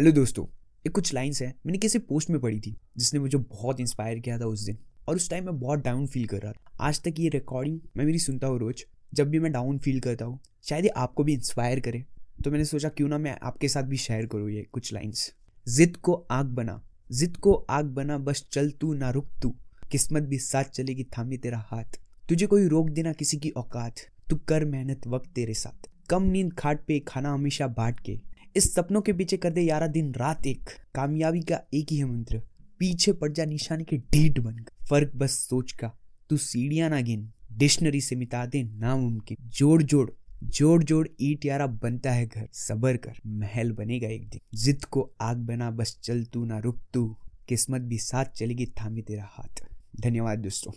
Hello दोस्तों ये कुछ लाइंस हैं। मैंने किसी पोस्ट में पढ़ी थी, जिसने मुझे बहुत इंस्पायर किया था उस दिन। और उस टाइम मैं बहुत डाउन फील कर रहा था। आज तक ये रिकॉर्डिंग मैं मेरी सुनता हूँ रोज। जब भी मैं डाउन फील करता हूँ, शायद ये आपको भी इंस्पायर करे। तो मैंने सोचा, क्यों ना मैं आपके साथ भी शेयर करूँ ये कुछ लाइन्स जिद को आग बना, जिद को आग बना, बस चल तू ना रुक तू। किस्मत भी साथ चलेगी, थामी तेरा हाथ। तुझे कोई रोक देना किसी की औकात। तू कर मेहनत वक्त तेरे साथ। कम नींद खाट पे, खाना हमेशा बांट के। इस सपनों के पीछे कर दे यारा दिन रात एक। कामयाबी का एक ही है मंत्र। पीछे पड़ जा निशाने के ढीठ बन फ़र्क बस सोच का। तू सीढ़ियाँ ना गिन, डिक्शनरी से मिटा दे नामुमकिन। जोड़ जोड़ जोड़ जोड़ ईट यारा बनता है घर। सबर कर, महल बनेगा एक दिन। जिद को आग बना, बस चल तू ना रुक तू। किस्मत भी साथ चलेगी, थामी तेरा हाथ। धन्यवाद दोस्तों।